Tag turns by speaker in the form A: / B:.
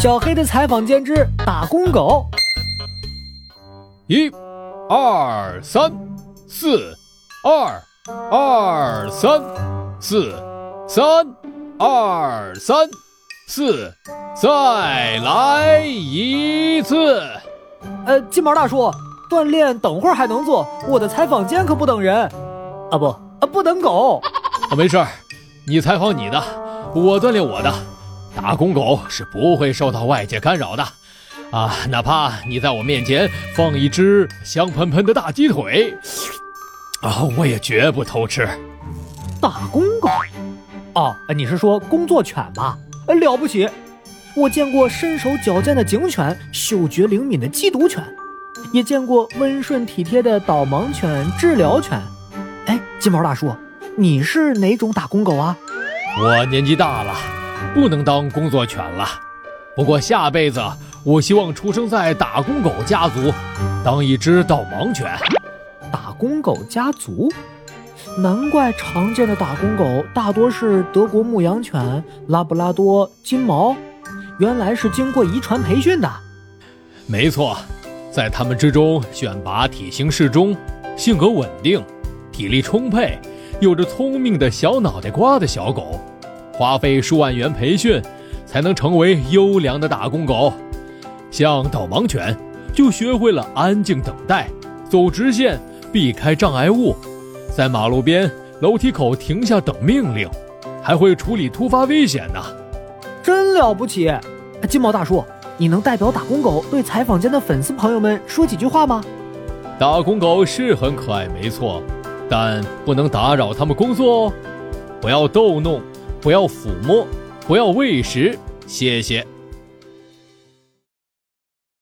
A: 小黑的采访间之打工狗。
B: 一、二、三、四、二、二、三、四、三、二、三、四，再来一次。
A: 呃，金毛大叔，锻炼等会儿还能做，我的采访间可不等人。啊不，啊不等狗。
B: 啊，没事儿，你采访你的，我锻炼我的。打工狗是不会受到外界干扰的。啊，哪怕你在我面前放一只香喷喷的大鸡腿，啊，我也绝不偷吃。
A: 打工狗？哦，你是说工作犬吧？了不起，我见过身手矫健的警犬，嗅觉灵敏的缉毒犬，也见过温顺体贴的导盲犬、治疗犬。哎，金毛大叔，你是哪种打工狗啊？
B: 我年纪大了，不能当工作犬了。不过下辈子。我希望出生在打工狗家族，当一只导盲犬。
A: 打工狗家族，难怪常见的打工狗大多是德国牧羊犬、拉布拉多、金毛，原来是经过遗传培训的。
B: 没错，在他们之中选拔体型适中、性格稳定、体力充沛、有着聪明的小脑袋瓜的小狗，花费数万元培训，才能成为优良的打工狗。像导盲犬，就学会了安静等待，走直线，避开障碍物，在马路边、楼梯口停下等命令，还会处理突发危险呢，
A: 真了不起！金毛大叔，你能代表打工狗对采访间的粉丝朋友们说几句话吗？
B: 打工狗是很可爱，没错，但不能打扰他们工作哦，不要逗弄，不要抚摸，不要喂食，谢谢。